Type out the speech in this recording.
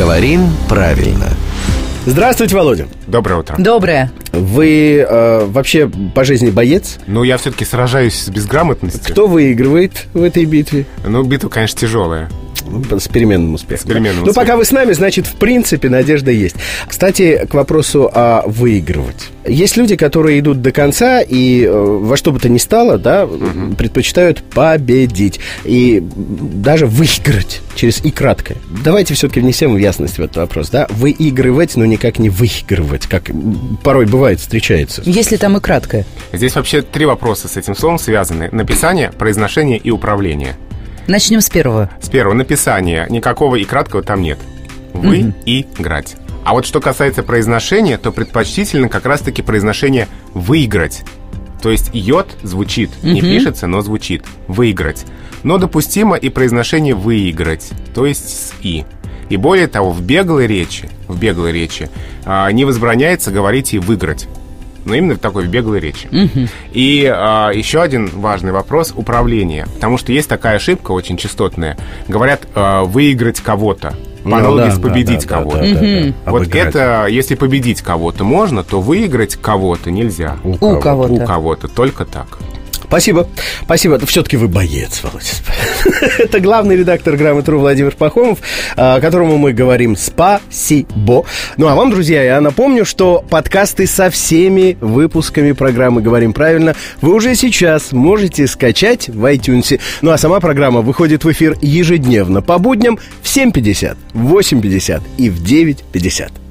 Говорим правильно. Здравствуйте, Володя. Доброе утро. Доброе. Вы э, вообще по жизни боец? Ну, я все-таки сражаюсь с безграмотностью. Кто выигрывает в этой битве? Ну, битва, конечно, тяжелая. С переменным успехом. С переменным Ну, успехом. пока вы с нами, значит, в принципе, надежда есть. Кстати, к вопросу о выигрывать. Есть люди, которые идут до конца и э, во что бы то ни стало, да, предпочитают победить. И даже выиграть через «и» краткое. Давайте все-таки внесем ясность в этот вопрос, да. Выигрывать, но никак не выигрывать, как порой бывает, встречается. Если там и краткое. Здесь вообще три вопроса с этим словом связаны. Написание, произношение и управление. Начнем с первого. С первого, написание. Никакого и краткого там нет. Вы и играть. А вот что касается произношения, то предпочтительно как раз-таки произношение «выиграть». То есть «йод» звучит, не пишется, но звучит. «Выиграть». Но допустимо и произношение «выиграть», то есть с «и». И более того, в беглой речи, в беглой речи а, не возбраняется говорить и «выиграть». Но именно в такой в беглой речи. И а, еще один важный вопрос – управление. Потому что есть такая ошибка очень частотная. Говорят а, «выиграть кого-то». По Ну, аналогии да, с да, победить да, да, кого-то. да, да, да. Вот Обыграть. это, если победить кого-то можно, то выиграть кого-то нельзя. У кого-то. У кого-то, только так. Спасибо. Спасибо. Все-таки вы боец, Володя. Это главный редактор «Грамотру» Владимир Пахомов, а, которому мы говорим спасибо. Ну, а вам, друзья, я напомню, что подкасты со всеми выпусками программы «Говорим правильно» вы уже сейчас можете скачать в iTunes. Ну, а сама программа выходит в эфир ежедневно по будням в 7.50, в 8.50 и в 9.50.